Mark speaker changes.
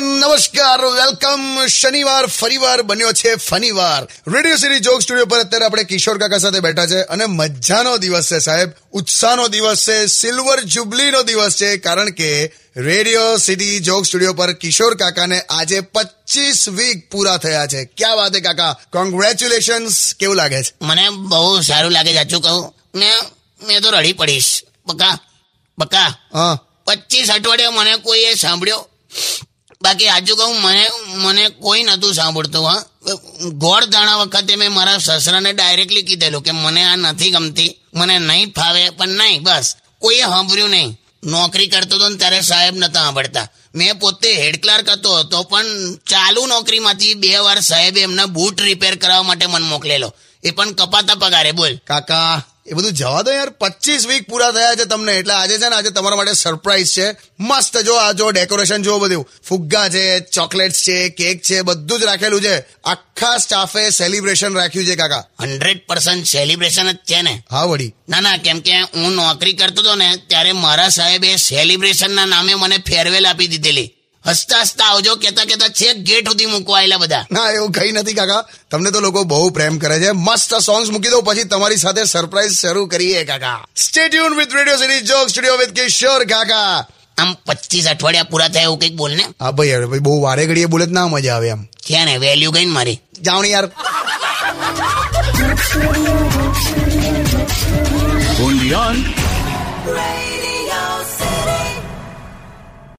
Speaker 1: નમસ્કાર, વેલકમ, શનિવાર, ફરીવાર બન્યો છે ફનીવાર. રેડિયો સિટી જોક સ્ટુડિયો પર અત્યારે આપણે કિશોર કાકા સાથે બેઠા છે અને મજાનો દિવસ છે સાહેબ. ઉત્સાહનો દિવસ છે, સિલ્વર જુબલીનો દિવસ છે, કારણ કે રેડિયો સિટી જોક સ્ટુડિયો પર કિશોર કાકાને આજે પચીસ વીક પૂરા થયા છે. ક્યાં વાત કાકા? કોંગ્રેચ્યુલેશન કેવું લાગે છે?
Speaker 2: મને બહુ સારું લાગે છે, સાચું કહું. મેં તો રડી પડીશ. બકા બકા
Speaker 1: હા.
Speaker 2: પચીસ અઠવાડિયા મને કોઈએ સાંભળ્યો? બાકી આજુ કહું મને મને કોઈ નતું સાંભળતું હા. ગોળ દાણા વખતે મેં મારા સસરાને ડાયરેક્ટલી કીધેલું કે મને આ નથી ગમતી મને નહીં ફાવે પણ નહીં બસ. કોઈએ સાંભળ્યું નહીં. નોકરી કરતો હતો ને ત્યારે સાહેબ નતા સાંભળતા. મેં પોતે હેડ ક્લાર્ક હતો તો પણ ચાલુ નોકરીમાંથી બે વાર સાહેબે એમના બૂટ રિપેર કરાવવા માટે મને મોકલેલો. એ પણ કપાતા પગારે બોલ.
Speaker 1: કાકા એ બધું જવા દો યાર. પચીસ વીક પૂરા થયા છે તમને. એટલે આજે છે ને આજે તમારા માટે સરપ્રાઈઝ છે. મસ્ત જો આ જો ડેકોરેશન જો બધું. ફુગ્ગા છે ચોકલેટ્સ છે કેક છે બધું જ રાખેલું છે. આખા સ્ટાફે સેલિબ્રેશન રાખ્યું છે કાકા.
Speaker 2: હંડ્રેડ પર્સન્ટ સેલિબ્રેશન જ છે ને.
Speaker 1: હા વળી.
Speaker 2: ના ના કેમ કે હું નોકરી કરતો હતો ને ત્યારે મારા સાહેબે સેલિબ્રેશનના નામે મને ફેરવેલ આપી દીધેલી. હસતા હસતા આવજો કેતા કેતા છેક ગેટ સુધી મૂકવા આવેલા બધા.
Speaker 1: ના એવું કઈ નથી કાકા. તમને તો લોકો બહુ પ્રેમ કરે છે. મસ્ત સોંગ્સ મૂકી દો પછી તમારી સાથે સરપ્રાઈઝ શરૂ કરીએ કાકા. Stay tune with radio city joke studio with Kishore Kaka.
Speaker 2: આમ પચીસ અઠવાડિયા પૂરા થયા એવું કંઈક બોલ ને
Speaker 1: હા ભાઈ હવે ભાઈ બહુ વારે ઘડીએ બોલે જ ના મજા આવે એમ.
Speaker 2: છે ને વેલ્યુ કઈ ને મારી?
Speaker 1: જાવણી યાર.
Speaker 3: Only on
Speaker 4: Radio